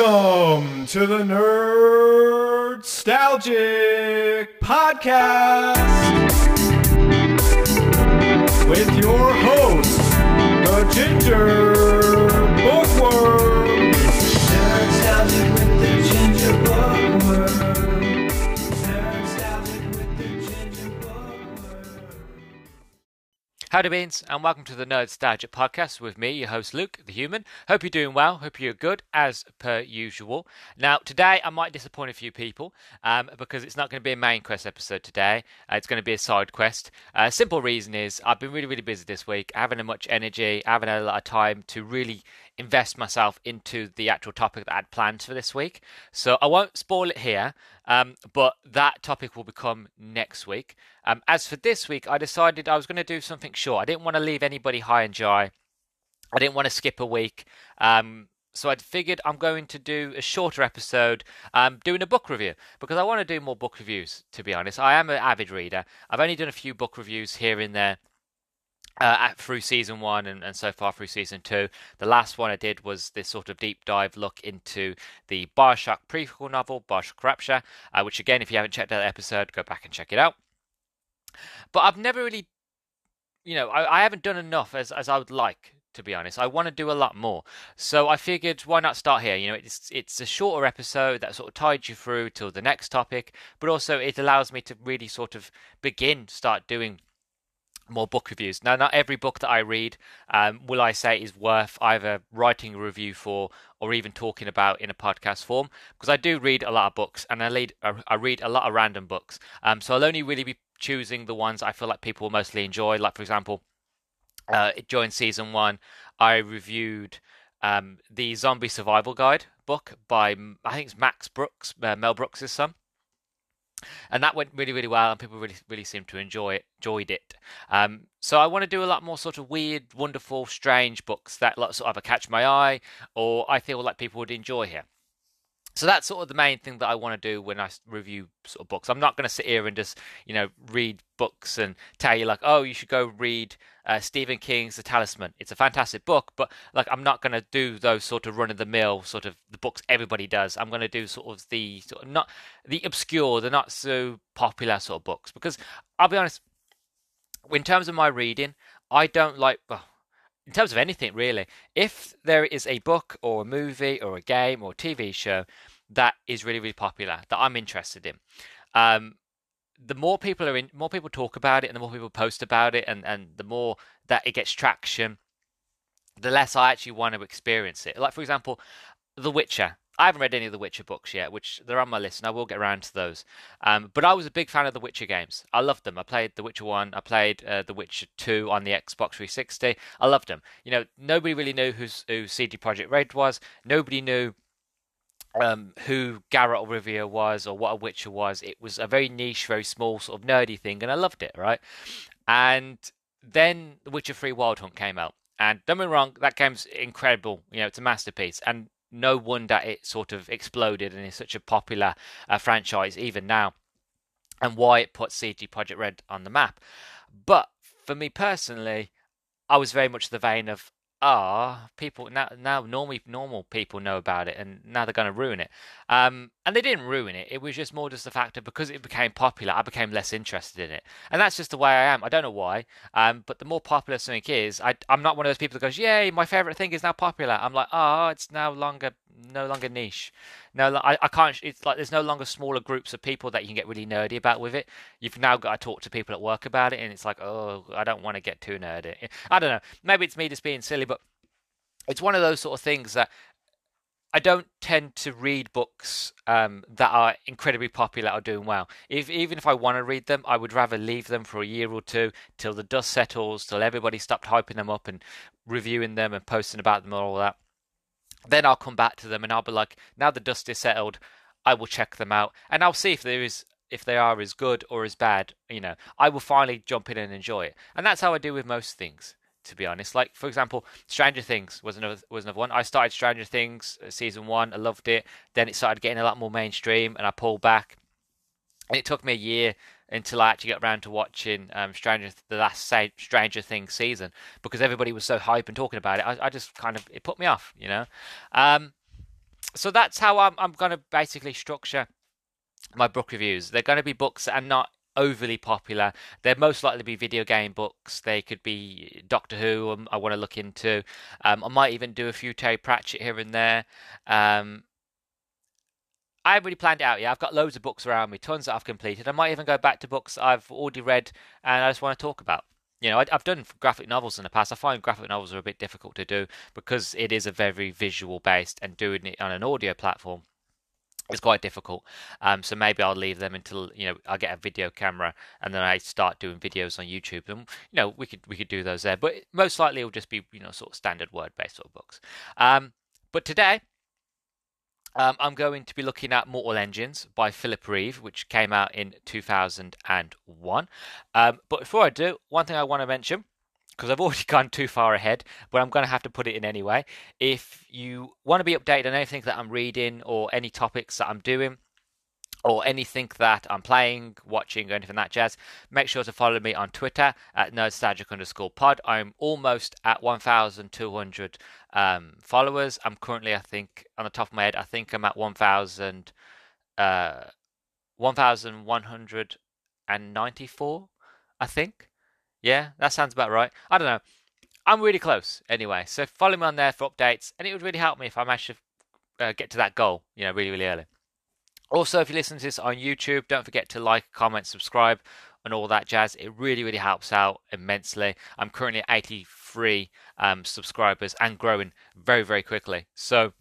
Welcome to the Nerdstalgic Podcast with your host, the Ginger Bookworm. Howdy beans, and welcome to the Nerdstalgic Podcast with me, your host Luke, the human. Hope you're doing well, hope you're good, as per usual. Now, today I might disappoint a few people um, because it's not going to be a main quest episode today, uh, it's going to be a side quest. Uh, simple reason is I've been really, really busy this week, I haven't had much energy, had a lot of time to really invest myself into the actual topic that I had planned for this week. So I won't spoil it here, um, but that topic will become next week. Um, as for this week, I decided I was going to do something short. I didn't want to leave anybody high and dry. I didn't want to skip a week. Um, so I figured I'm going to do a shorter episode um, doing a book review because I want to do more book reviews, to be honest. I am an avid reader. I've only done a few book reviews here and there uh, through season one and, and so far through season two. The last one I did was this sort of deep dive look into the Bioshock prequel novel, Bioshock Rapture, uh, which again, if you haven't checked out that episode, go back and check it out. But I've never really, you know, I, I haven't done enough as, as I would like. To be honest, I want to do a lot more, so I figured why not start here? You know, it's it's a shorter episode that sort of tides you through till the next topic, but also it allows me to really sort of begin, start doing more book reviews. Now, not every book that I read um, will I say is worth either writing a review for or even talking about in a podcast form, because I do read a lot of books and I read I read a lot of random books. Um, so I'll only really be choosing the ones I feel like people will mostly enjoy. Like for example, uh, during season one, I reviewed um, the Zombie Survival Guide book by I think it's Max Brooks, uh, Mel Brooks' son and that went really really well and people really really seemed to enjoy it enjoyed it um, so i want to do a lot more sort of weird wonderful strange books that sort of either catch my eye or i feel like people would enjoy here so that's sort of the main thing that I want to do when I review sort of books. I'm not going to sit here and just, you know, read books and tell you like, oh, you should go read uh, Stephen King's The Talisman. It's a fantastic book, but like, I'm not going to do those sort of run of the mill sort of the books everybody does. I'm going to do sort of the sort of not the obscure, the not so popular sort of books because I'll be honest. In terms of my reading, I don't like. Well, in terms of anything really, if there is a book or a movie or a game or a TV show that is really really popular that I'm interested in, um, the more people are in, more people talk about it, and the more people post about it, and and the more that it gets traction, the less I actually want to experience it. Like for example, The Witcher. I haven't read any of the Witcher books yet, which they're on my list, and I will get around to those. Um, but I was a big fan of the Witcher games. I loved them. I played the Witcher One. I played uh, the Witcher Two on the Xbox 360. I loved them. You know, nobody really knew who's, who CD Projekt Red was. Nobody knew um, who Geralt of Rivia was or what a Witcher was. It was a very niche, very small, sort of nerdy thing, and I loved it. Right, and then The Witcher Three Wild Hunt came out. And don't me wrong, that game's incredible. You know, it's a masterpiece. And no wonder it sort of exploded and is such a popular uh, franchise even now, and why it put CD Projekt Red on the map. But for me personally, I was very much the vein of ah, people now now normally normal people know about it, and now they're going to ruin it. Um, and they didn't ruin it. It was just more just the fact that because it became popular, I became less interested in it, and that's just the way I am. I don't know why. Um, but the more popular something is, I, I'm not one of those people that goes, "Yay, my favorite thing is now popular." I'm like, "Oh, it's now longer no longer niche. No, I, I can't. It's like there's no longer smaller groups of people that you can get really nerdy about with it. You've now got to talk to people at work about it, and it's like, oh, I don't want to get too nerdy. I don't know. Maybe it's me just being silly, but it's one of those sort of things that I don't tend to read books um, that are incredibly popular or doing well. If even if I want to read them, I would rather leave them for a year or two till the dust settles, till everybody stopped hyping them up and reviewing them and posting about them and all that. Then I'll come back to them and I'll be like, now the dust is settled, I will check them out and I'll see if there is if they are as good or as bad. You know, I will finally jump in and enjoy it, and that's how I do with most things. To be honest, like for example, Stranger Things was another was another one. I started Stranger Things uh, season one, I loved it. Then it started getting a lot more mainstream, and I pulled back. And it took me a year until I actually got around to watching um, Stranger the last Stranger Things season because everybody was so hype and talking about it. I, I, just kind of it put me off, you know. Um, so that's how I'm, I'm going to basically structure my book reviews. They're going to be books that are not overly popular. They're most likely to be video game books. They could be Doctor Who. Um, I want to look into. Um, I might even do a few Terry Pratchett here and there. Um, I haven't really planned it out yet. I've got loads of books around me, tons that I've completed. I might even go back to books I've already read and I just want to talk about. You know, I, have done graphic novels in the past. I find graphic novels are a bit difficult to do because it is a very visual based, and doing it on an audio platform is quite difficult. Um, so maybe I'll leave them until you know I get a video camera and then I start doing videos on YouTube. And you know we could we could do those there, but most likely it'll just be you know sort of standard word based sort of books. Um, but today um, I'm going to be looking at Mortal Engines by Philip Reeve, which came out in 2001. Um, but before I do, one thing I want to mention, because I've already gone too far ahead, but I'm going to have to put it in anyway. If you want to be updated on anything that I'm reading or any topics that I'm doing, or anything that I'm playing, watching, or anything that jazz, make sure to follow me on Twitter at nerdstalgic underscore pod. I'm almost at 1,200 um, followers. I'm currently, I think, on the top of my head, I think I'm at 1,000, uh, 1,194, I think. Yeah, that sounds about right. I don't know. I'm really close anyway. So follow me on there for updates, and it would really help me if I manage to uh, get to that goal, you know, really, really early. Also, if you listen to this on YouTube, don't forget to like, comment, subscribe, and all that jazz. It really, really helps out immensely. I'm currently at 83 um, subscribers and growing very, very quickly. So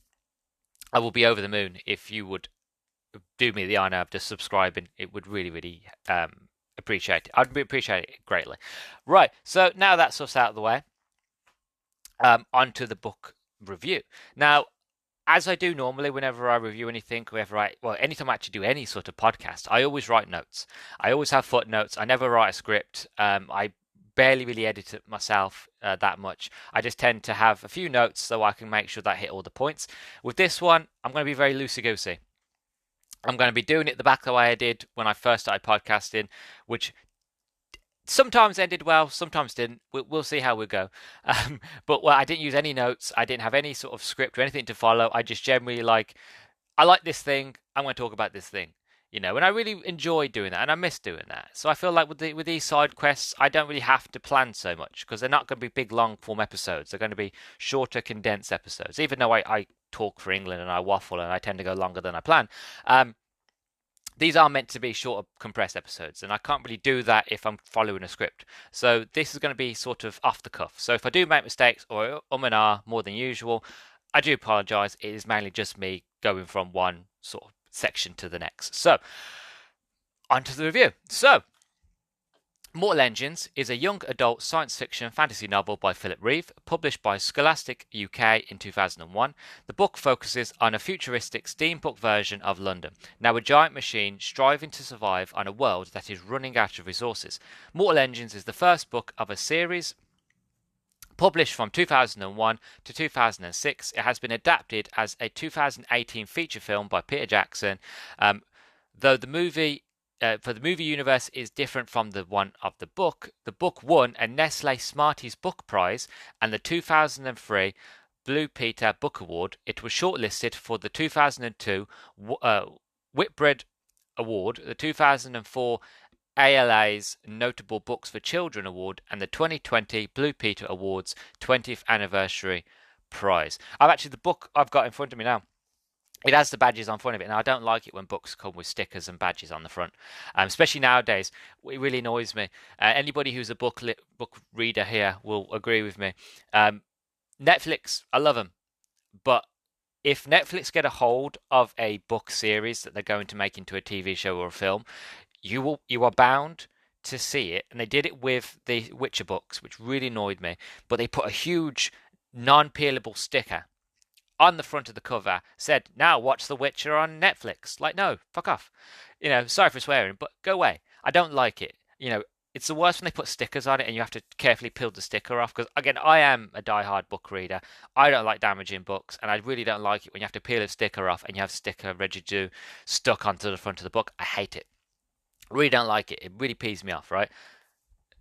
I will be over the moon if you would do me the honor of just subscribing. It would really, really um, appreciate it. I'd appreciate it greatly. Right. So now that's stuff's out of the way, um, onto the book review. Now, as I do normally whenever I review anything, whenever I well, anytime I actually do any sort of podcast, I always write notes. I always have footnotes. I never write a script. Um, I barely really edit it myself uh, that much. I just tend to have a few notes so I can make sure that I hit all the points. With this one, I'm going to be very loosey goosey. I'm going to be doing it the back the way I did when I first started podcasting, which sometimes ended well, sometimes didn't. We'll, we'll see how we go. Um, but well, I didn't use any notes. I didn't have any sort of script or anything to follow. I just generally like, I like this thing. I'm going to talk about this thing. You know, and I really enjoy doing that, and I miss doing that. So I feel like with the, with these side quests, I don't really have to plan so much because they're not going to be big, long form episodes. They're going to be shorter, condensed episodes. Even though I, I talk for England and I waffle and I tend to go longer than I plan, um, these are meant to be shorter compressed episodes and i can't really do that if i'm following a script. So this is going to be sort of off the cuff. So if i do make mistakes or um and ah more than usual i do apologize. It is mainly just me going from one sort of section to the next. So on to the review. So Mortal Engines is a young adult science fiction fantasy novel by Philip Reeve, published by Scholastic UK in 2001. The book focuses on a futuristic steampunk version of London, now a giant machine striving to survive on a world that is running out of resources. Mortal Engines is the first book of a series Published from 2001 to 2006, it has been adapted as a 2018 feature film by Peter Jackson. Um, though the movie uh, for the movie universe is different from the one of the book. The book won a Nestle Smarties Book Prize and the 2003 Blue Peter Book Award. It was shortlisted for the 2002 uh, Whitbread Award, the 2004 ALA's Notable Books for Children Award, and the 2020 Blue Peter Awards 20th Anniversary Prize. I've actually the book I've got in front of me now it has the badges on front of it, and I don't like it when books come with stickers and badges on the front, um, especially nowadays. It really annoys me. Uh, anybody who's a book li- book reader here will agree with me. Um, Netflix, I love them, but if Netflix get a hold of a book series that they're going to make into a TV show or a film, you will you are bound to see it. And they did it with the Witcher books, which really annoyed me. But they put a huge non-peelable sticker on the front of the cover said, "Now watch The Witcher on Netflix." Like, no, fuck off. You know, sorry for swearing, but go away. I don't like it. You know, it's the worst when they put stickers on it and you have to carefully peel the sticker off. Because again, I am a die-hard book reader. I don't like damaging books, and I really don't like it when you have to peel a sticker off and you have sticker residue stuck onto the front of the book. I hate it. Really don't like it. It really pees me off. Right?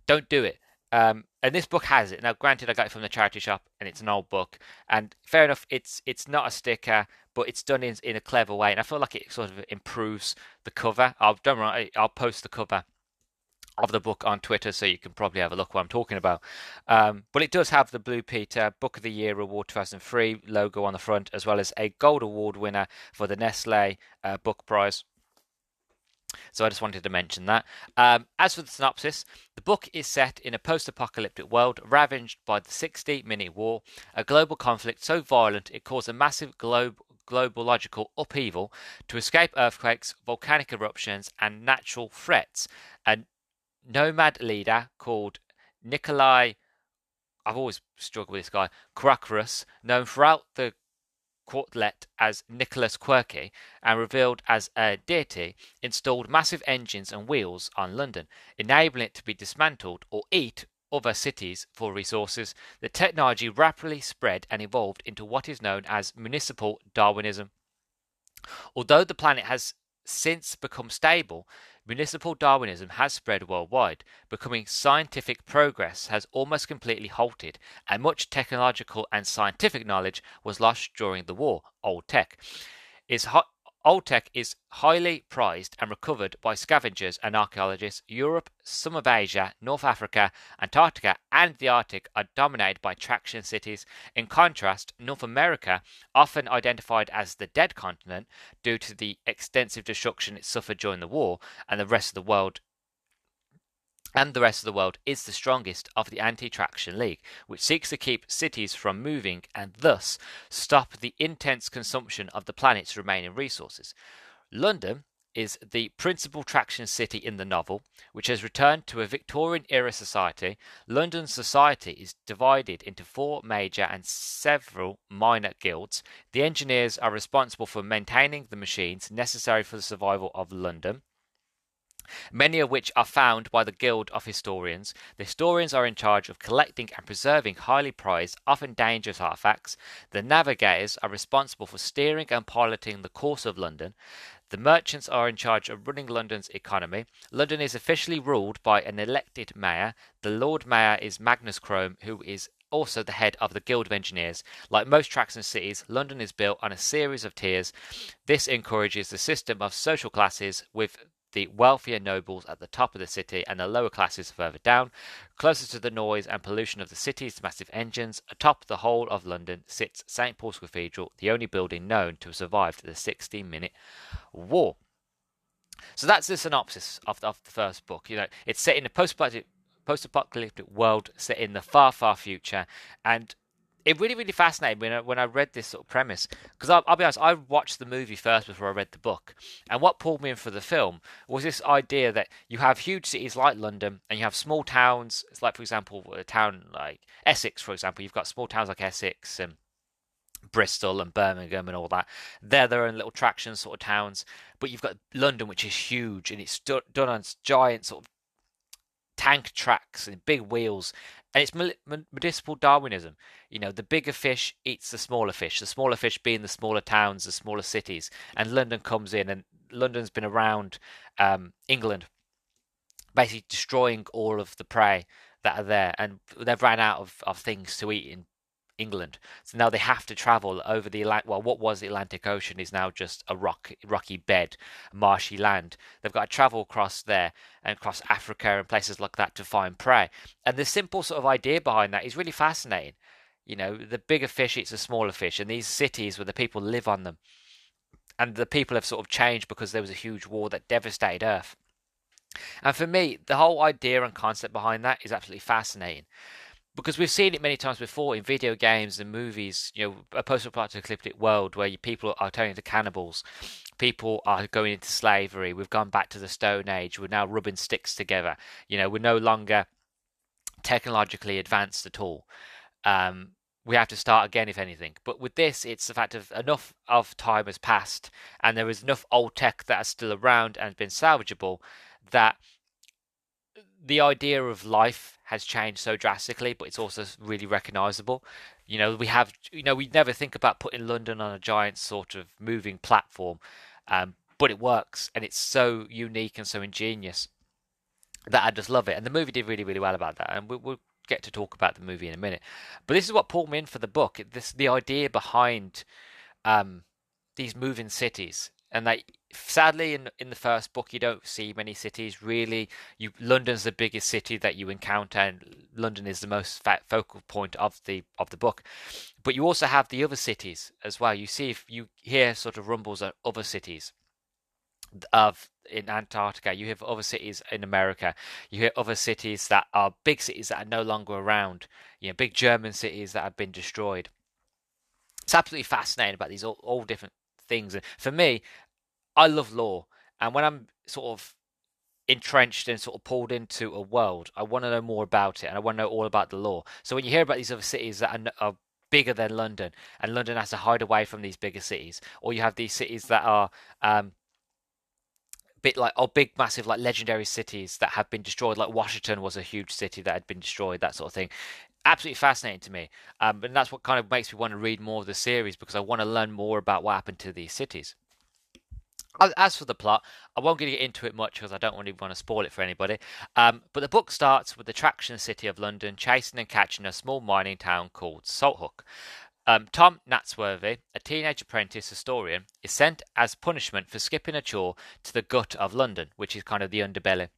Don't do it. Um, and this book has it. Now, granted, I got it from the charity shop, and it's an old book. And fair enough, it's it's not a sticker, but it's done in in a clever way. And I feel like it sort of improves the cover. I'll don't worry, I'll post the cover of the book on Twitter, so you can probably have a look what I'm talking about. Um, but it does have the Blue Peter Book of the Year Award 2003 logo on the front, as well as a Gold Award winner for the Nestle uh, Book Prize. So I just wanted to mention that. Um, as for the synopsis, the book is set in a post-apocalyptic world ravaged by the 60-minute war, a global conflict so violent it caused a massive globe globological upheaval to escape earthquakes, volcanic eruptions, and natural threats. A nomad leader called Nikolai, I've always struggled with this guy, Karakuras, known throughout the Quartlet as Nicholas Quirky and revealed as a deity, installed massive engines and wheels on London, enabling it to be dismantled or eat other cities for resources. The technology rapidly spread and evolved into what is known as municipal Darwinism. Although the planet has since become stable, municipal Darwinism has spread worldwide, becoming scientific progress has almost completely halted, and much technological and scientific knowledge was lost during the war. Old tech is hot. Old tech is highly prized and recovered by scavengers and archaeologists. Europe, some of Asia, North Africa, Antarctica, and the Arctic are dominated by traction cities. In contrast, North America, often identified as the dead continent due to the extensive destruction it suffered during the war, and the rest of the world and the rest of the world is the strongest of the anti-traction league, which seeks to keep cities from moving and thus stop the intense consumption of the planet's remaining resources. London is the principal traction city in the novel, which has returned to a Victorian era society. London's society is divided into four major and several minor guilds. The engineers are responsible for maintaining the machines necessary for the survival of London many of which are found by the Guild of Historians. The historians are in charge of collecting and preserving highly prized, often dangerous artifacts. The navigators are responsible for steering and piloting the course of London. The merchants are in charge of running London's economy. London is officially ruled by an elected mayor. The Lord Mayor is Magnus Crome, who is also the head of the Guild of Engineers. Like most Traction cities, London is built on a series of tiers. This encourages the system of social classes with the wealthier nobles at the top of the city and the lower classes further down. Closer to the noise and pollution of the city's massive engines, atop the whole of London sits St. Paul's Cathedral, the only building known to have survived the 60 minute war. So that's the synopsis of, of the first book. You know, it's set in a post-apocalyptic world set in the far, far future, and it really, really fascinated me when I, when I read this sort of premise. Because I'll, I'll, be honest, I watched the movie first before I read the book. And what pulled me in for the film was this idea that you have huge cities like London and you have small towns. It's like, for example, a town like Essex, for example. You've got small towns like Essex and Bristol and Birmingham and all that. They're their own little traction sort of towns. But you've got London, which is huge and it's done on giant sort of tank tracks and big wheels and it's municipal Darwinism. You know, the bigger fish eats the smaller fish. The smaller fish being the smaller towns, the smaller cities, and London comes in, and London's been around um, England, basically destroying all of the prey that are there, and they've ran out of, of things to eat in England. So now they have to travel over the Atlantic. Well, what was the Atlantic Ocean is now just a rock, rocky bed, marshy land. They've got to travel across there and across Africa and places like that to find prey. And the simple sort of idea behind that is really fascinating. You know, the bigger fish eats the smaller fish, and these cities where the people live on them, and the people have sort of changed because there was a huge war that devastated Earth. And for me, the whole idea and concept behind that is absolutely fascinating because we've seen it many times before in video games and movies. You know, a post-apocalyptic world where people are turning into cannibals, people are going into slavery. We've gone back to the Stone Age. We're now rubbing sticks together. You know, we're no longer technologically advanced at all. Um, we have to start again, if anything. But with this, it's the fact of enough of time has passed, and there is enough old tech that is still around and been salvageable that the idea of life has changed so drastically, but it's also really recognizable. You know, we have, you know, we never think about putting London on a giant sort of moving platform, um, but it works and it's so unique and so ingenious. that I just love it. And the movie did really, really well about that. And we, we'll get to talk about the movie in a minute. But this is what pulled me in for the book. This the idea behind um, these moving cities, and that sadly in in the first book you don't see many cities really. You London's the biggest city that you encounter, and London is the most focal point of the of the book. But you also have the other cities as well. You see if you hear sort of rumbles of other cities of in Antarctica, you have other cities in America, you hear other cities that are big cities that are no longer around, you know, big German cities that have been destroyed. It's absolutely fascinating about these all, all different things. And for me, I love lore, and when I'm sort of entrenched and sort of pulled into a world, I want to know more about it, and I want to know all about the lore. So when you hear about these other cities that are, are bigger than London, and London has to hide away from these bigger cities, or you have these cities that are um, bit like oh big massive like legendary cities that have been destroyed like washington was a huge city that had been destroyed that sort of thing absolutely fascinating to me um, and that's what kind of makes me want to read more of the series because i want to learn more about what happened to these cities as for the plot, I won't get into it much because I don't really want to spoil it for anybody. Um, but the book starts with the traction city of London chasing and catching a small mining town called Salthook. Um, Tom Natsworthy, a teenage apprentice historian, is sent as punishment for skipping a chore to the gut of London, which is kind of the underbelly,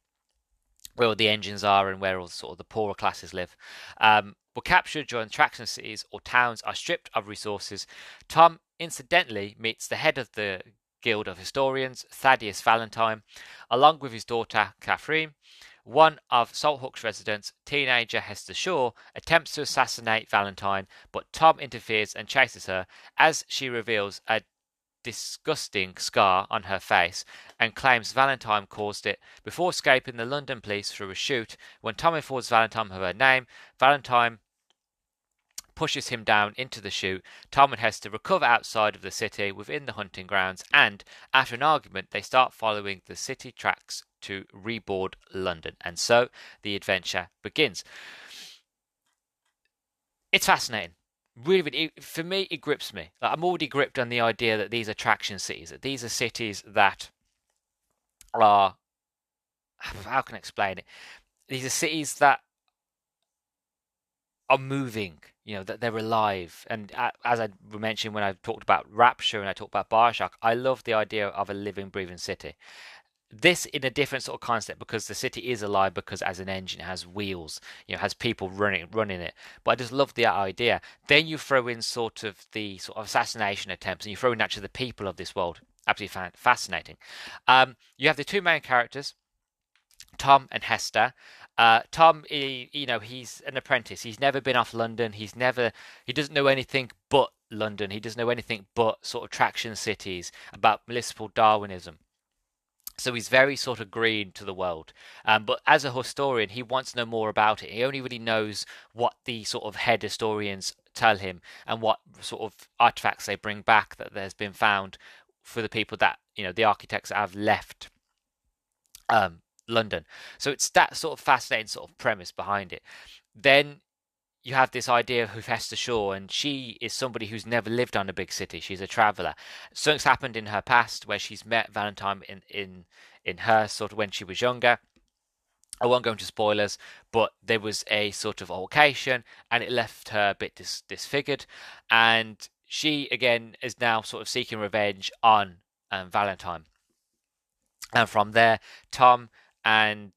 where all the engines are and where all sort of the poorer classes live. Um, were captured during traction cities or towns are stripped of resources. Tom incidentally meets the head of the Guild of Historians, Thaddeus Valentine, along with his daughter Catherine, one of Salthook's residents, teenager Hester Shaw, attempts to assassinate Valentine, but Tom interferes and chases her as she reveals a disgusting scar on her face and claims Valentine caused it before escaping the London police through a chute. When Tom informs Valentine of her name, Valentine pushes him down into the chute. Tom and Hester recover outside of the city within the hunting grounds, and after an argument, they start following the city tracks to reboard London. And so the adventure begins. It's fascinating. Really, really for me, it grips me. Like, I'm already gripped on the idea that these are traction cities, that these are cities that are. How can I explain it? These are cities that are moving, you know, that they're alive. And as I mentioned when I talked about Rapture and I talked about Bioshock, I love the idea of a living, breathing city. This in a different sort of concept because the city is alive because as an engine it has wheels you know has people running running it. But i just love the idea. Then you throw in sort of the sort of assassination attempts and you throw in actually the people of this world. Absolutely fascinating. Um, you have the two main characters tom and hester uh, tom he, you know he's an apprentice he's never been off london he's never he doesn't know anything but london he doesn't know anything but sort of traction cities about municipal darwinism so he's very sort of green to the world. Um, but as a historian, he wants to know more about it. He only really knows what the sort of head historians tell him and what sort of artifacts they bring back that there's been found for the people that, you know, the architects have left um, London. So it's that sort of fascinating sort of premise behind it. Then you have this idea of Hester Shaw, and she is somebody who's never lived on a big city. She's a traveller. Something's happened in her past where she's met Valentine in in in her sort of when she was younger. I won't go into spoilers, but there was a sort of altercation, and it left her a bit dis- disfigured. And she again is now sort of seeking revenge on um, Valentine. And from there, Tom and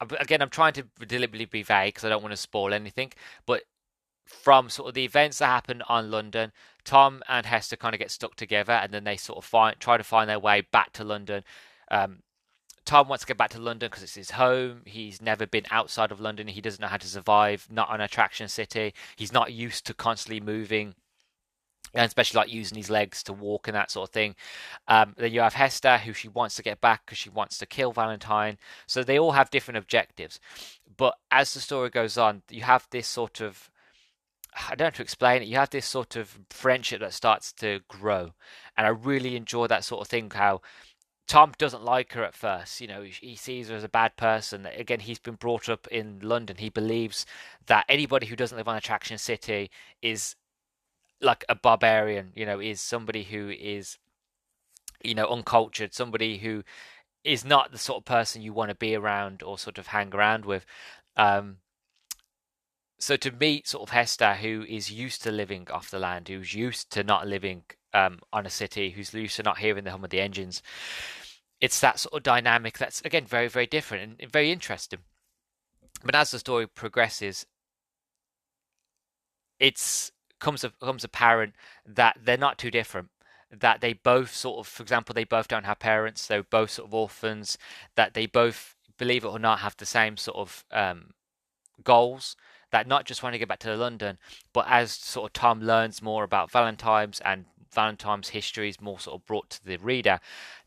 again, I'm trying to deliberately be vague because I don't want to spoil anything. But from sort of the events that happen on London, Tom and Hester kind of get stuck together, and then they sort of find try to find their way back to London. Um, Tom wants to get back to London because it's his home. He's never been outside of London. He doesn't know how to survive, not an attraction city. He's not used to constantly moving and especially like using his legs to walk and that sort of thing. Um, then you have Hester, who she wants to get back because she wants to kill Valentine. So they all have different objectives. But as the story goes on, you have this sort of I don't know to explain it. You have this sort of friendship that starts to grow, and I really enjoy that sort of thing. How Tom doesn't like her at first. You know, he sees her as a bad person. Again, he's been brought up in London. He believes that anybody who doesn't live on Attraction City is like a barbarian, you know, is somebody who is, you know, uncultured, somebody who is not the sort of person you want to be around or sort of hang around with. Um, so to meet sort of Hester, who is used to living off the land, who's used to not living um, on a city, who's used to not hearing the hum of the engines, it's that sort of dynamic that's again very very different and very interesting. But as the story progresses, it's comes comes apparent that they're not too different. That they both sort of, for example, they both don't have parents. They're both sort of orphans. That they both, believe it or not, have the same sort of um, goals. That not just want to get back to London, but as sort of Tom learns more about Valentine's and Valentine's history is more sort of brought to the reader,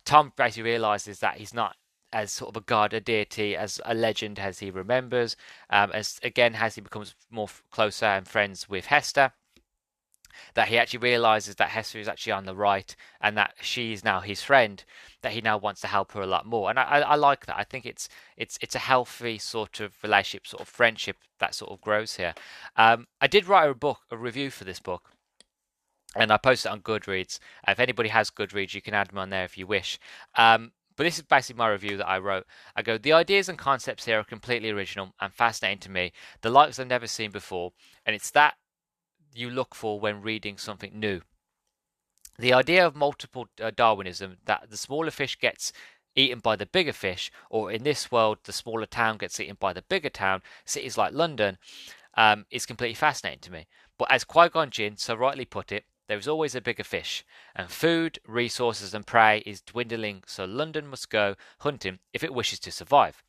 Tom basically realizes that he's not as sort of a god, a deity, as a legend as he remembers. Um, as again, as he becomes more closer and friends with Hester, that he actually realizes that Hester is actually on the right and that she is now his friend. That he now wants to help her a lot more, and I, I, I like that. I think it's it's it's a healthy sort of relationship, sort of friendship that sort of grows here. Um, I did write a book, a review for this book, and I posted it on Goodreads. If anybody has Goodreads, you can add me on there if you wish. Um, but this is basically my review that I wrote. I go, the ideas and concepts here are completely original and fascinating to me, the likes I've never seen before, and it's that you look for when reading something new. The idea of multiple uh, Darwinism, that the smaller fish gets eaten by the bigger fish, or in this world, the smaller town gets eaten by the bigger town, cities like London, um, is completely fascinating to me. But as Qui Gon Jinn so rightly put it, there is always a bigger fish, and food, resources, and prey is dwindling, so London must go hunting if it wishes to survive.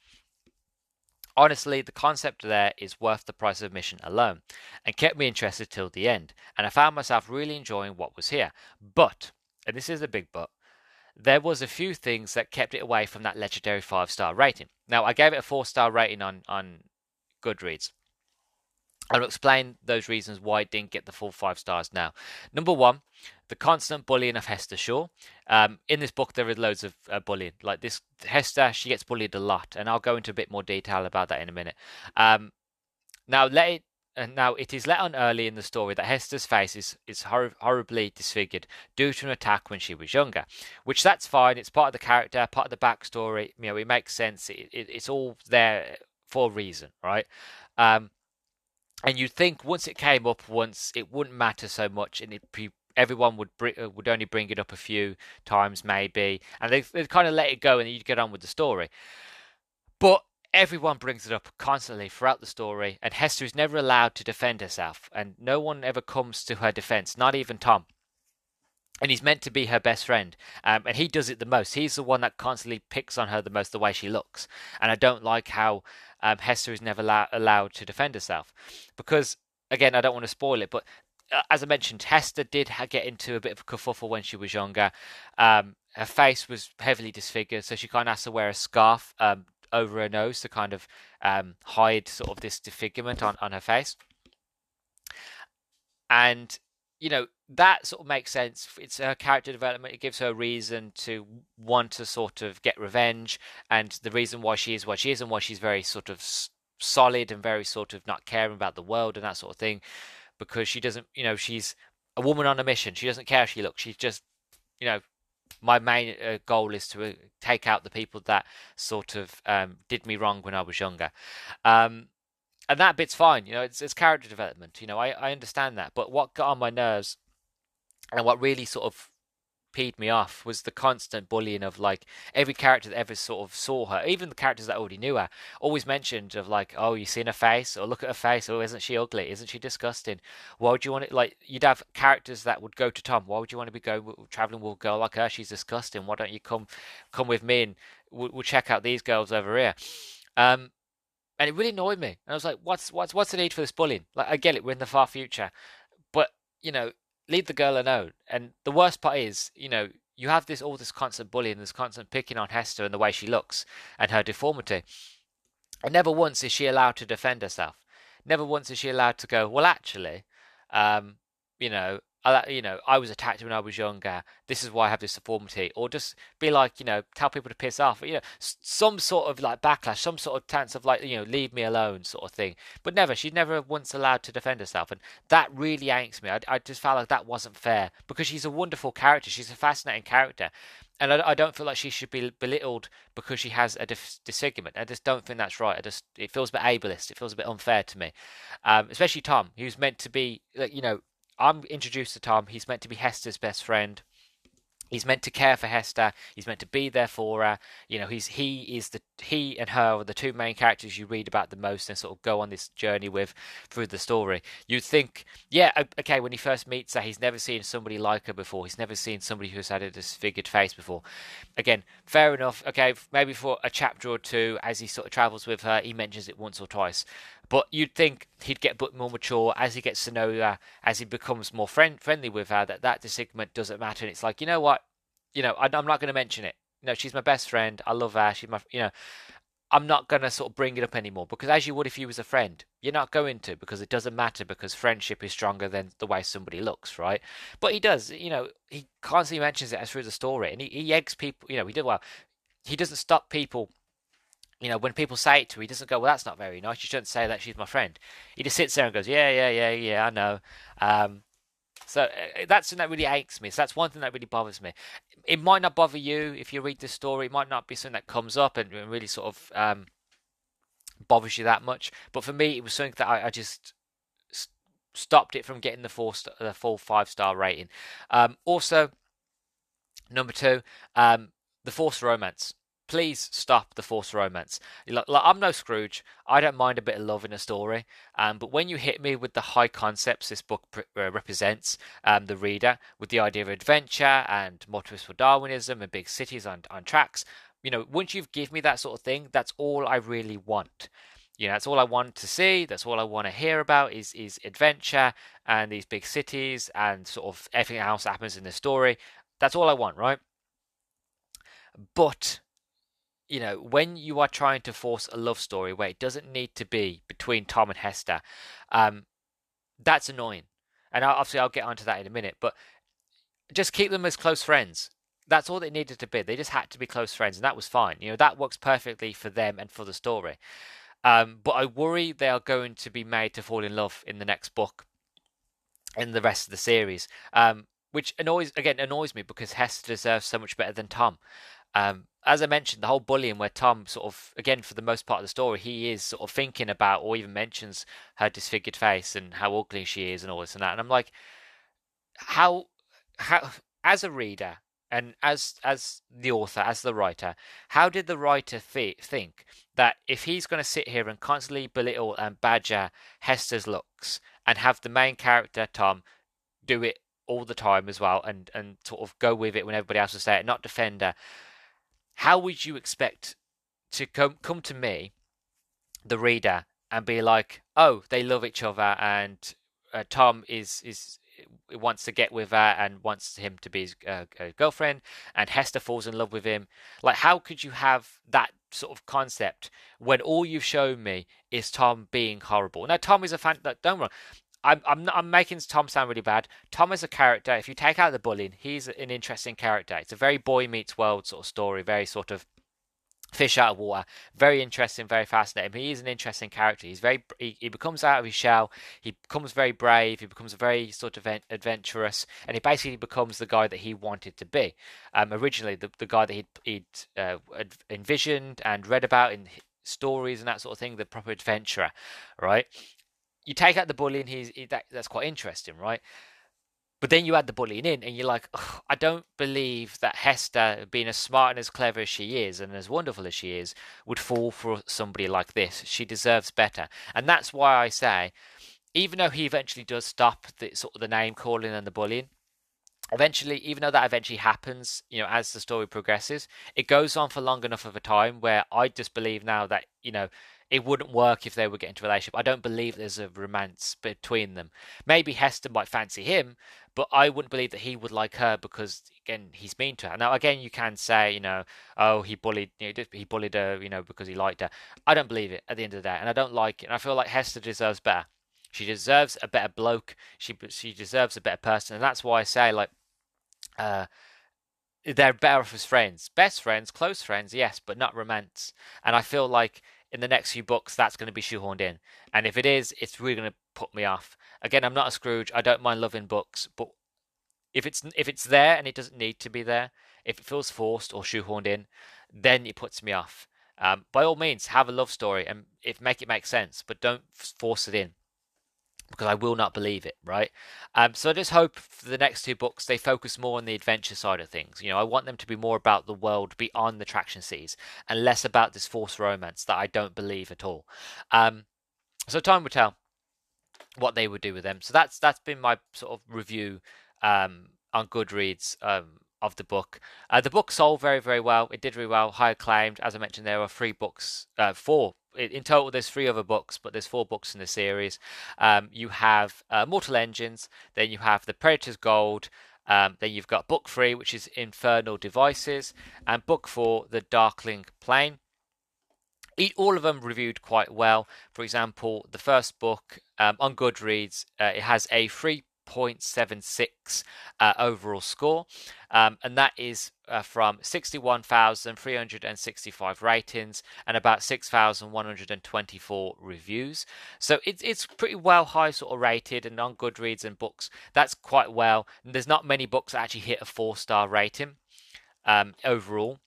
Honestly, the concept there is worth the price of admission alone, and kept me interested till the end, and I found myself really enjoying what was here. But, and this is a big but, there was a few things that kept it away from that legendary five star rating. Now, I gave it a four star rating on, on Goodreads. I'll explain those reasons why it didn't get the full five stars now. Number one, the constant bullying of Hester Shaw. Um, in this book, there is loads of uh, bullying. Like this, Hester, she gets bullied a lot, and I'll go into a bit more detail about that in a minute. Um, now, let it. Uh, now it is let on early in the story that Hester's face is, is hor- horribly disfigured due to an attack when she was younger, which that's fine. It's part of the character, part of the backstory. You know, it makes sense. It, it, it's all there for a reason, right? Um, and you'd think once it came up once, it wouldn't matter so much, and it everyone would br- uh, would only bring it up a few times maybe, and they they kind of let it go, and you'd get on with the story. But everyone brings it up constantly throughout the story, and Hester is never allowed to defend herself, and no one ever comes to her defense, not even Tom. And he's meant to be her best friend, um, and he does it the most. He's the one that constantly picks on her the most, the way she looks. And I don't like how um, Hester is never la- allowed to defend herself. Because, again, I don't want to spoil it, but uh, as I mentioned, Hester did ha- get into a bit of a kerfuffle when she was younger. Um, her face was heavily disfigured, so she kind of has to wear a scarf um, over her nose to kind of um, hide sort of this disfigurement on, on her face. And you know that sort of makes sense. It's her character development. It gives her a reason to want to sort of get revenge, and the reason why she is what she is, and why she's very sort of solid and very sort of not caring about the world and that sort of thing, because she doesn't, you know, she's a woman on a mission. She doesn't care how she looks. She's just, you know, my main uh, goal is to uh, take out the people that sort of um, did me wrong when I was younger. Um, and that bit's fine. You know, it's, it's character development. You know, I, I understand that. But what got on my nerves and what really sort of peed me off was the constant bullying of like every character that ever sort of saw her, even the characters that already knew her, always mentioned of like, oh, you seen her face, or look at her face, or isn't she ugly? Isn't she disgusting? Why would you want it? Like, you'd have characters that would go to Tom. Why would you want to be going traveling with a girl like her? She's disgusting. Why don't you come come with me and we'll, we'll check out these girls over here? Um, and it really annoyed me. And I was like, what's what's what's the need for this bullying? Like, I get it, we're in the far future, but you know, leave the girl alone. And the worst part is, you know, you have this all this constant bullying, this constant picking on Hester and the way she looks and her deformity. And never once is she allowed to defend herself. Never once is she allowed to go, well, actually, um, you know, You know, I was attacked when I was younger. This is why I have this deformity, or just be like, you know, tell people to piss off. You know, some sort of like backlash, some sort of chance of like, you know, leave me alone, sort of thing. But never. She's never once allowed to defend herself, and that really angst me. I, I just felt like that wasn't fair because she's a wonderful character. She's a fascinating character, and I, I don't feel like she should be belittled because she has a dis- disfigurement. I just don't think that's right. I just it feels a bit ableist. It feels a bit unfair to me, um, especially Tom, who's meant to be, you know I'm introduced to Tom. He's meant to be Hester's best friend. He's meant to care for Hester. He's meant to be there for her. You know, he's he is the he and her are the two main characters you read about the most and sort of go on this journey with through the story. You'd think, yeah, okay, when he first meets her, he's never seen somebody like her before. He's never seen somebody who's had a disfigured face before. Again, fair enough. Okay, maybe for a chapter or two, as he sort of travels with her, he mentions it once or twice. But you'd think he'd get a bit more mature as he gets to know her, as he becomes more friend, friendly with her, that that disagreement doesn't matter. And it's like, you know what? You know, I, I'm not going to mention it. You know, she's my best friend. I love her. She's my, you know, I'm not going to sort of bring it up anymore because as you would if you was a friend, you're not going to because it doesn't matter because friendship is stronger than the way somebody looks, right? But he does, you know, he constantly mentions it as through the story and he, he eggs people, you know, he did well. He doesn't stop people you know, when people say it to him, he doesn't go, "Well, that's not very nice. You shouldn't say that. She's my friend." He just sits there and goes, "Yeah, yeah, yeah, yeah. I know." Um, so uh, that's something that really aches me. So that's one thing that really bothers me. It might not bother you if you read the story. It might not be something that comes up and really sort of um, bothers you that much. But for me, it was something that I, I just stopped it from getting the four the full five star rating. Um, also, number two, um, the forced romance please stop the forced romance. Like, like, I'm no Scrooge. I don't mind a bit of love in a story, um, but when you hit me with the high concepts this book pre- uh, represents, um, the reader with the idea of adventure and mottos for Darwinism and big cities on on tracks, you know, once you've given me that sort of thing, that's all I really want. You know, that's all I want to see. That's all I want to hear about is is adventure and these big cities and sort of everything else happens in the story. That's all I want, right? But you know, when you are trying to force a love story where it doesn't need to be between Tom and Hester, um, that's annoying. And I, obviously, I'll get onto that in a minute. But just keep them as close friends. That's all they needed to be. They just had to be close friends, and that was fine. You know, that works perfectly for them and for the story. Um, but I worry they are going to be made to fall in love in the next book, in the rest of the series. Um, which annoys again annoys me because Hester deserves so much better than Tom. Um, as I mentioned, the whole bullying where Tom sort of, again, for the most part of the story, he is sort of thinking about or even mentions her disfigured face and how ugly she is and all this and that. And I'm like, how, how, as a reader and as as the author, as the writer, how did the writer th- think that if he's going to sit here and constantly belittle and badger Hester's looks and have the main character Tom do it all the time as well and and sort of go with it when everybody else is there, not defend her how would you expect to come come to me, the reader, and be like, "Oh, they love each other," and uh, Tom is is wants to get with her and wants him to be his uh, girlfriend, and Hester falls in love with him. Like, how could you have that sort of concept when all you've shown me is Tom being horrible? Now, Tom is a fan. Don't wrong. I'm I'm not, I'm making Tom sound really bad. Tom is a character. If you take out the bullying, he's an interesting character. It's a very boy meets world sort of story. Very sort of fish out of water. Very interesting, very fascinating. He is an interesting character. He's very he, he becomes out of his shell. He becomes very brave. He becomes very sort of adventurous, and he basically becomes the guy that he wanted to be. Um, originally, the the guy that he'd, he'd uh, envisioned and read about in stories and that sort of thing, the proper adventurer, right? You take out the bullying, he's he, that, that's quite interesting, right? But then you add the bullying in, and you're like, I don't believe that Hester, being as smart and as clever as she is, and as wonderful as she is, would fall for somebody like this. She deserves better, and that's why I say, even though he eventually does stop the sort of the name calling and the bullying, eventually, even though that eventually happens, you know, as the story progresses, it goes on for long enough of a time where I just believe now that you know it wouldn't work if they were getting into a relationship. I don't believe there's a romance between them. Maybe Hester might fancy him, but I wouldn't believe that he would like her because again he's mean to her. Now again you can say you know oh he bullied you know, he bullied her you know because he liked her. I don't believe it at the end of the day, and I don't like it. And I feel like Hester deserves better. She deserves a better bloke. She she deserves a better person, and that's why I say like, uh, they're better off as friends, best friends, close friends, yes, but not romance. And I feel like in the next few books that's going to be shoehorned in, and if it is, it's really going to put me off. Again, I'm not a Scrooge. I don't mind loving books, but if it's if it's there and it doesn't need to be there, if it feels forced or shoehorned in, then it puts me off. Um, by all means, have a love story and if make it make sense, but don't force it in because I will not believe it, right? Um, so I just hope for the next two books they focus more on the adventure side of things. You know, I want them to be more about the world beyond the traction seas and less about this forced romance that I don't believe at all. Um, so time will tell what they would do with them. So that's that's been my sort of review um, on Goodreads um, of the book. Uh, the book sold very, very well. It did really well, high acclaimed. As I mentioned, there were three books, uh, four. In total, there's three other books, but there's four books in the series. Um, you have uh, Mortal Engines, then you have The Predator's Gold, um, then you've got book three, which is Infernal Devices, and book four, The Darkling Plain. All of them reviewed quite well. For example, the first book um, on Goodreads, uh, it has a free 0.76 uh, overall score, um, and that is uh, from 61,365 ratings and about 6,124 reviews. So it's it's pretty well high sort of rated, and on Goodreads and books that's quite well. And there's not many books that actually hit a four star rating um, overall.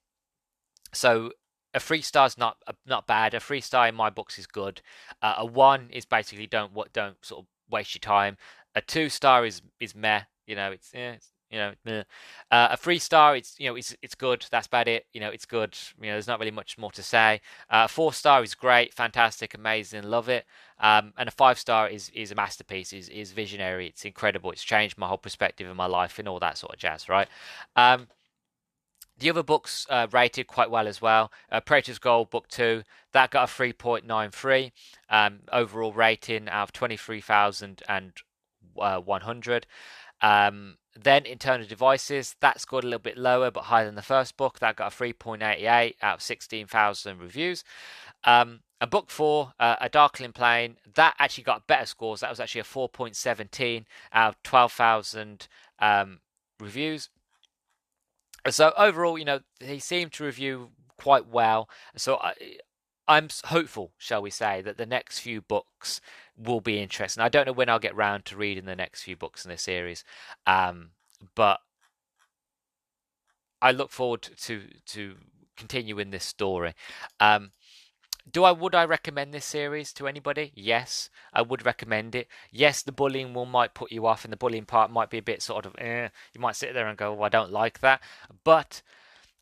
So a three star is not not bad. A three star in my books is good. Uh, a one is basically don't what don't sort of waste your time a two star is is meh. You know, it's, yeah, it's you know, meh. Uh, a three star, it's you know, it's it's good. That's about it. You know, it's good. You know, there's not really much more to say. Uh, four star is great, fantastic, amazing, love it. Um, and a five star is is a masterpiece. is is visionary. It's incredible. It's changed my whole perspective of my life and all that sort of jazz. Right. Um, the other books uh, rated quite well as well. Uh, Predator's Gold, book two, that got a 3.93 um, overall rating out of 23,000 and uh, 100. Um, then Infernal Devices that scored a little bit lower but higher than the first book. That got a 3.88 out of 16,000 reviews. Um, and book four, uh, a Darkling Plain, that actually got better scores. That was actually a 4.17 out of 12,000 um, reviews. So overall, you know, he seemed to review quite well. So I, I'm hopeful, shall we say, that the next few books will be interesting. I don't know when I'll get round to reading the next few books in this series, um, but I look forward to to continuing this story. Um, do I would I recommend this series to anybody? Yes, I would recommend it. Yes, the bullying will might put you off, and the bullying part might be a bit sort of. Eh, you might sit there and go, "Well, I don't like that," but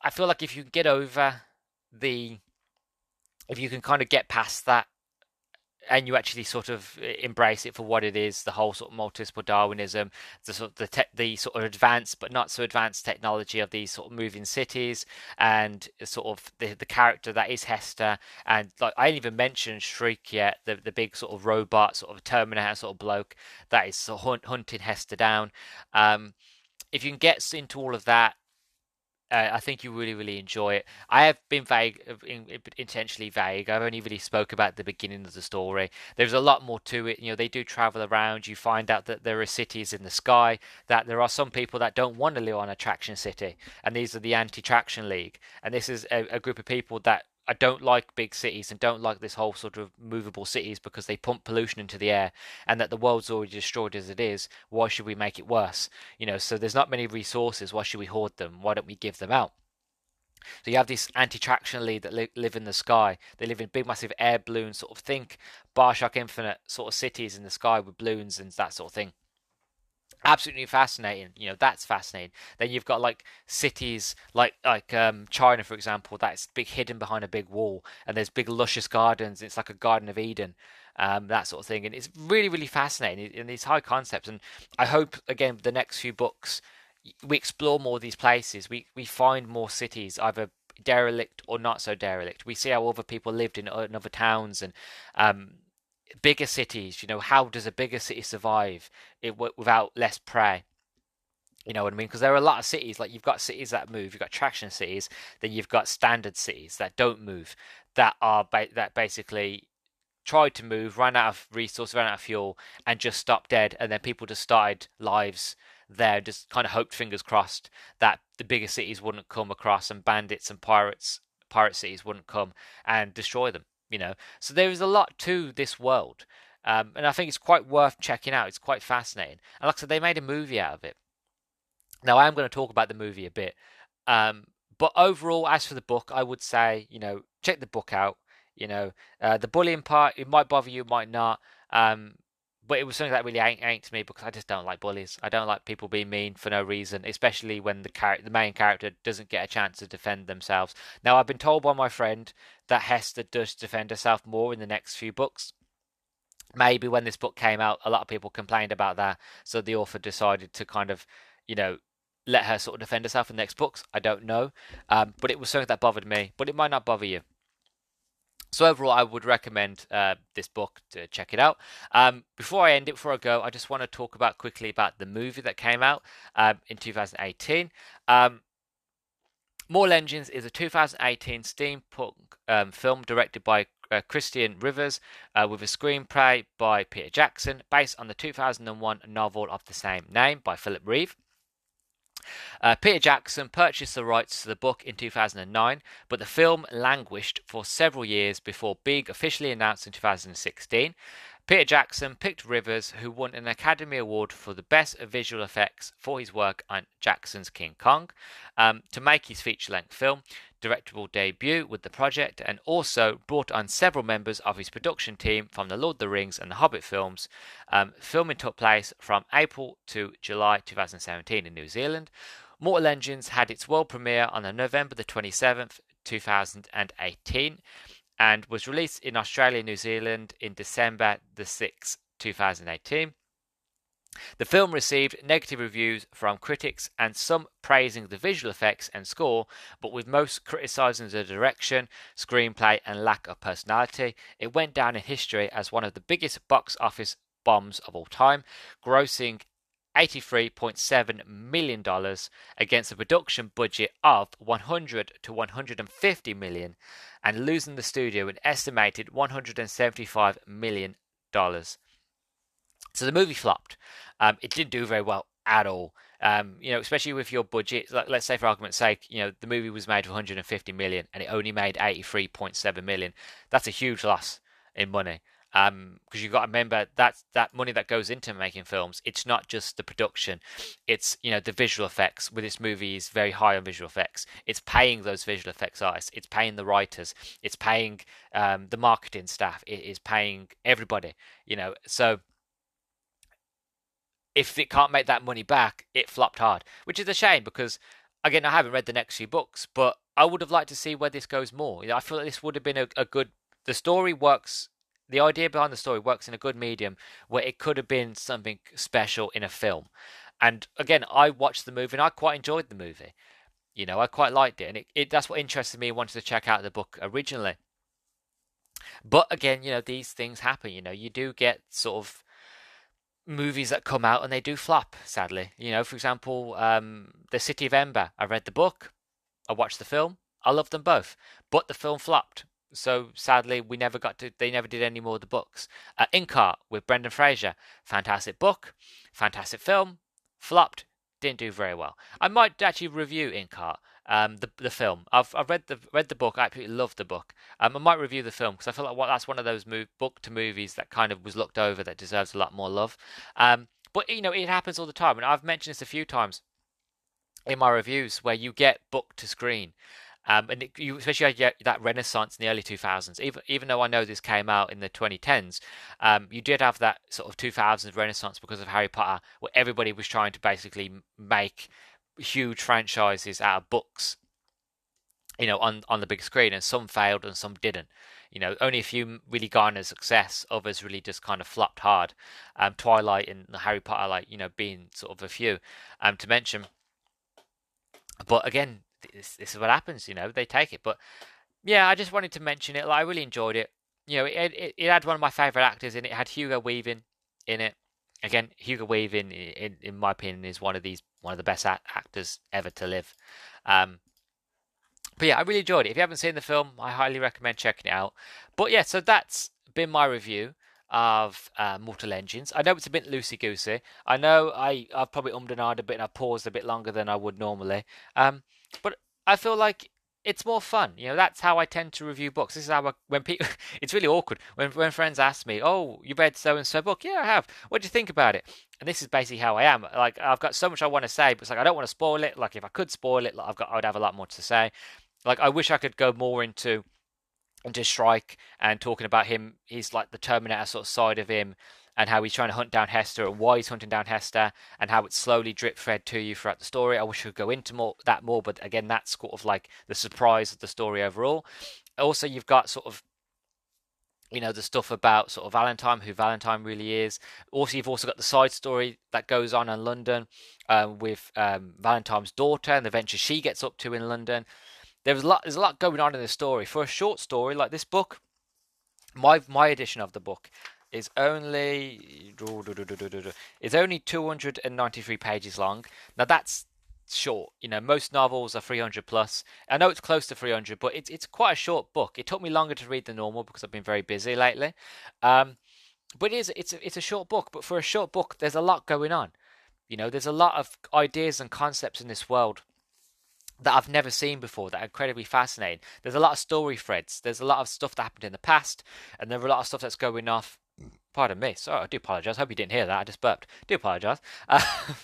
I feel like if you get over the if you can kind of get past that and you actually sort of embrace it for what it is the whole sort of municipal darwinism the sort of the, te- the sort of advanced but not so advanced technology of these sort of moving cities and sort of the, the character that is hester and like i didn't even mention shrike yet the, the big sort of robot sort of terminator sort of bloke that is sort of hunt, hunting hester down. Um, if you can get into all of that uh, I think you really, really enjoy it. I have been vague, intentionally vague. I've only really spoke about the beginning of the story. There's a lot more to it. You know, they do travel around. You find out that there are cities in the sky. That there are some people that don't want to live on a traction city, and these are the anti-traction league. And this is a, a group of people that I don't like big cities and don't like this whole sort of movable cities because they pump pollution into the air and that the world's already destroyed as it is. Why should we make it worse? You know, so there's not many resources. Why should we hoard them? Why don't we give them out? So you have this anti-traction league that li- live in the sky. They live in big, massive air balloons, sort of think Bioshock Infinite sort of cities in the sky with balloons and that sort of thing absolutely fascinating you know that's fascinating. Then you've got like cities like like um, china for example that's big hidden behind a big wall and there's big luscious gardens it's like a garden of eden um, that sort of thing and it's really really fascinating in these high concepts and i hope again the next few books we explore more of these places we we find more cities either derelict or not so derelict. We see how other people lived in, in other towns and um, bigger cities, you know, how does a bigger city survive it, without less prey? You know what I mean? Because there are a lot of cities, like you've got cities that move, you've got traction cities, then you've got standard cities that don't move, that are ba- that basically tried to move, ran out of resource, ran out of fuel, and just stopped dead. And then people just started lives there, just kind of hoped, fingers crossed, that the bigger cities wouldn't come across and bandits and pirates, pirate cities wouldn't come and destroy them. You know, so there is a lot to this world, um, and I think it's quite worth checking out. It's quite fascinating. And like I said, they made a movie out of it. Now I am going to talk about the movie a bit, um, but overall, as for the book, I would say you know check the book out. You know, uh, the bullying part it might bother you, might not. Um, but it was something that really ain't, to me because I just don't like bullies. I don't like people being mean for no reason, especially when the char- the main character doesn't get a chance to defend themselves. Now, I've been told by my friend that Hester does defend herself more in the next few books. Maybe when this book came out, a lot of people complained about that, so the author decided to kind of, you know, let her sort of defend herself in the next books. I don't know, um, but it was something that bothered me. But it might not bother you. So overall, I would recommend uh, this book to check it out. Um, before I end it, before I go, I just want to talk about quickly about the movie that came out um, in 2018. Um, Engines is a 2018 steampunk um, film directed by uh, Christian Rivers uh, with a screenplay by Peter Jackson based on the 2001 novel of the same name by Philip Reeve. Uh, Peter Jackson purchased the rights to the book in 2009, but the film languished for several years before being officially announced in 2016. Peter Jackson picked Rivers, who won an Academy Award for the Best Visual Effects for his work on Jackson's King Kong, um, to make his feature length film directorial debut with the project, and also brought on several members of his production team from the Lord of the Rings and the Hobbit films. Um, filming took place from April to July 2017 in New Zealand. Mortal Engines had its world premiere on November the 27th, 2018 and was released in Australia and New Zealand in December the 6th, 2018. The film received negative reviews from critics and some praising the visual effects and score, but with most criticizing the direction, screenplay, and lack of personality. It went down in history as one of the biggest box office bombs of all time, grossing $83.7 million against a production budget of 100 to 150 million and losing the studio an estimated 175 million dollars. So the movie flopped. Um, it didn't do very well at all. Um, you know, especially with your budget. Like, let's say, for argument's sake, you know, the movie was made for 150 million and it only made 83.7 million. That's a huge loss in money because um, you've got to remember that that money that goes into making films, it's not just the production, it's you know the visual effects. With this movie, is very high on visual effects. It's paying those visual effects artists, it's paying the writers, it's paying um, the marketing staff, it is paying everybody. You know, so if it can't make that money back, it flopped hard, which is a shame because again, I haven't read the next few books, but I would have liked to see where this goes more. You know, I feel like this would have been a, a good. The story works the idea behind the story works in a good medium where it could have been something special in a film. And again, I watched the movie and I quite enjoyed the movie. You know, I quite liked it, and it, it that's what interested me. wanted to check out the book originally. But again, you know, these things happen. You know, you do get sort of movies that come out and they do flop. Sadly, you know, for example, um, The City of Ember. I read the book, I watched the film, I loved them both, but the film flopped so sadly, we never got to. They never did any more of the books. Uh, Inkheart with Brendan Fraser, fantastic book, fantastic film, flopped, didn't do very well. I might actually review Inkheart, um, the the film. I've I've read the read the book. I absolutely love the book. Um, I might review the film because I feel like well, that's one of those move, book to movies that kind of was looked over that deserves a lot more love. Um, but you know, it happens all the time, and I've mentioned this a few times in my reviews where you get book to screen. Um, and it, you especially had that renaissance in the early 2000s. Even even though I know this came out in the 2010s, um, you did have that sort of 2000s renaissance because of Harry Potter, where everybody was trying to basically make huge franchises out of books. You know, on on the big screen, and some failed and some didn't. You know, only a few really garnered success. Others really just kind of flopped hard. Um, Twilight and Harry Potter, like you know, being sort of a few. Um, to mention. But again, this, this is what happens. You know, they take it. But yeah, I just wanted to mention it. Like, I really enjoyed it. You know, it, it, it had one of my favorite actors in it. It had Hugo Weaving in it. Again, Hugo Weaving, in in my opinion, is one of these one of the best actors ever to live. Um, but yeah, I really enjoyed it. If you haven't seen the film, I highly recommend checking it out. But yeah, so that's been my review of uh, Mortal Engines. I know it's a bit loosey goosey. I know I I've probably ummed and ahed a bit and I've paused a bit longer than I would normally. Um, but I feel like it's more fun. You know, that's how I tend to review books. This is how I, when people, it's really awkward when when friends ask me, "Oh, you read so and so book?" Yeah, I have. What do you think about it? And this is basically how I am. Like I've got so much I want to say, but it's like I don't want to spoil it. Like if I could spoil it, like, I've got I'd have a lot more to say. Like I wish I could go more into into Shrike and talking about him. He's like the Terminator sort of side of him and how he's trying to hunt down Hester and why he's hunting down Hester and how it's slowly drip fed to you throughout the story. I wish I could go into more that more, but again, that's sort of like the surprise of the story overall. Also, you've got sort of you know the stuff about sort of Valentine, who Valentine really is. Also, you've also got the side story that goes on in London um, with um, Valentine's daughter and the ventures she gets up to in London. There's a lot. There's a lot going on in this story for a short story like this book. My my edition of the book is only it's only 293 pages long. Now that's short. You know, most novels are 300 plus. I know it's close to 300, but it's it's quite a short book. It took me longer to read than normal because I've been very busy lately. Um, but it is it's it's a short book. But for a short book, there's a lot going on. You know, there's a lot of ideas and concepts in this world that I've never seen before that are incredibly fascinating. There's a lot of story threads. There's a lot of stuff that happened in the past, and there's a lot of stuff that's going off Pardon me. Sorry, I do apologise. Hope you didn't hear that. I just burped. Do apologise. Uh,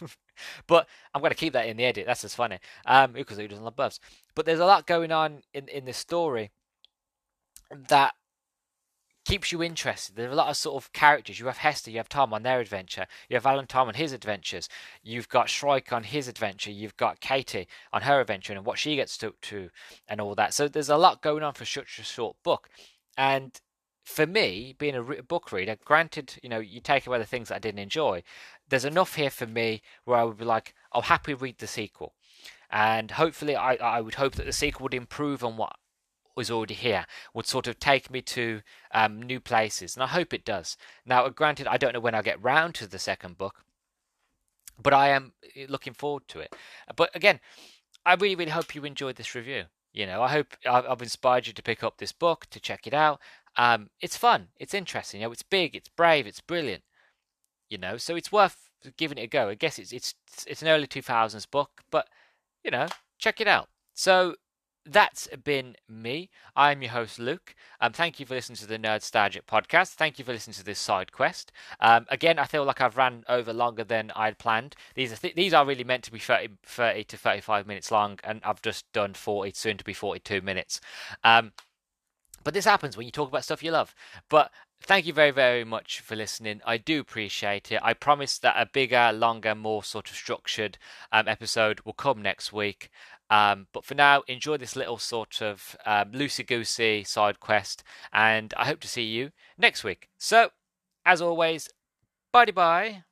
but I'm going to keep that in the edit. That's just funny. Um, because who doesn't love burps? But there's a lot going on in, in this story that keeps you interested. There's a lot of sort of characters. You have Hester, you have Tom on their adventure, you have Valentine on his adventures, you've got Shrike on his adventure, you've got Katie on her adventure and what she gets to, to and all that. So there's a lot going on for such a short book. And for me, being a book reader, granted, you know, you take away the things that I didn't enjoy, there's enough here for me where I would be like, I'll happily read the sequel. And hopefully, I, I would hope that the sequel would improve on what was already here, would sort of take me to um, new places. And I hope it does. Now, granted, I don't know when I'll get round to the second book, but I am eh, looking forward to it. But again, I really, really hope you enjoyed this review. You know, I hope I've inspired you to pick up this book, to check it out. Um, it's fun, it's interesting. You know, it's big, it's brave, it's brilliant. You know, so it's worth giving it a go. I guess it's it's it's an early two thousands book, but you know, check it out. So that's been me. I'm your host, Luke. Um, thank you for listening to the Nerdstalgic podcast. Thank you for listening to this side quest. Um, again, I feel like I've ran over longer than I'd planned. These are th- these are really meant to be 30, 30, to 35 minutes long, and I've just done 40, soon to be 42 minutes. Um, but this happens when you talk about stuff you love. But thank you very, very much for listening. I do appreciate it. I promise that a bigger, longer, more sort of structured um, episode will come next week. Um, but for now, enjoy this little sort of um, loosey goosey side quest, and I hope to see you next week. So, as always, bye bye.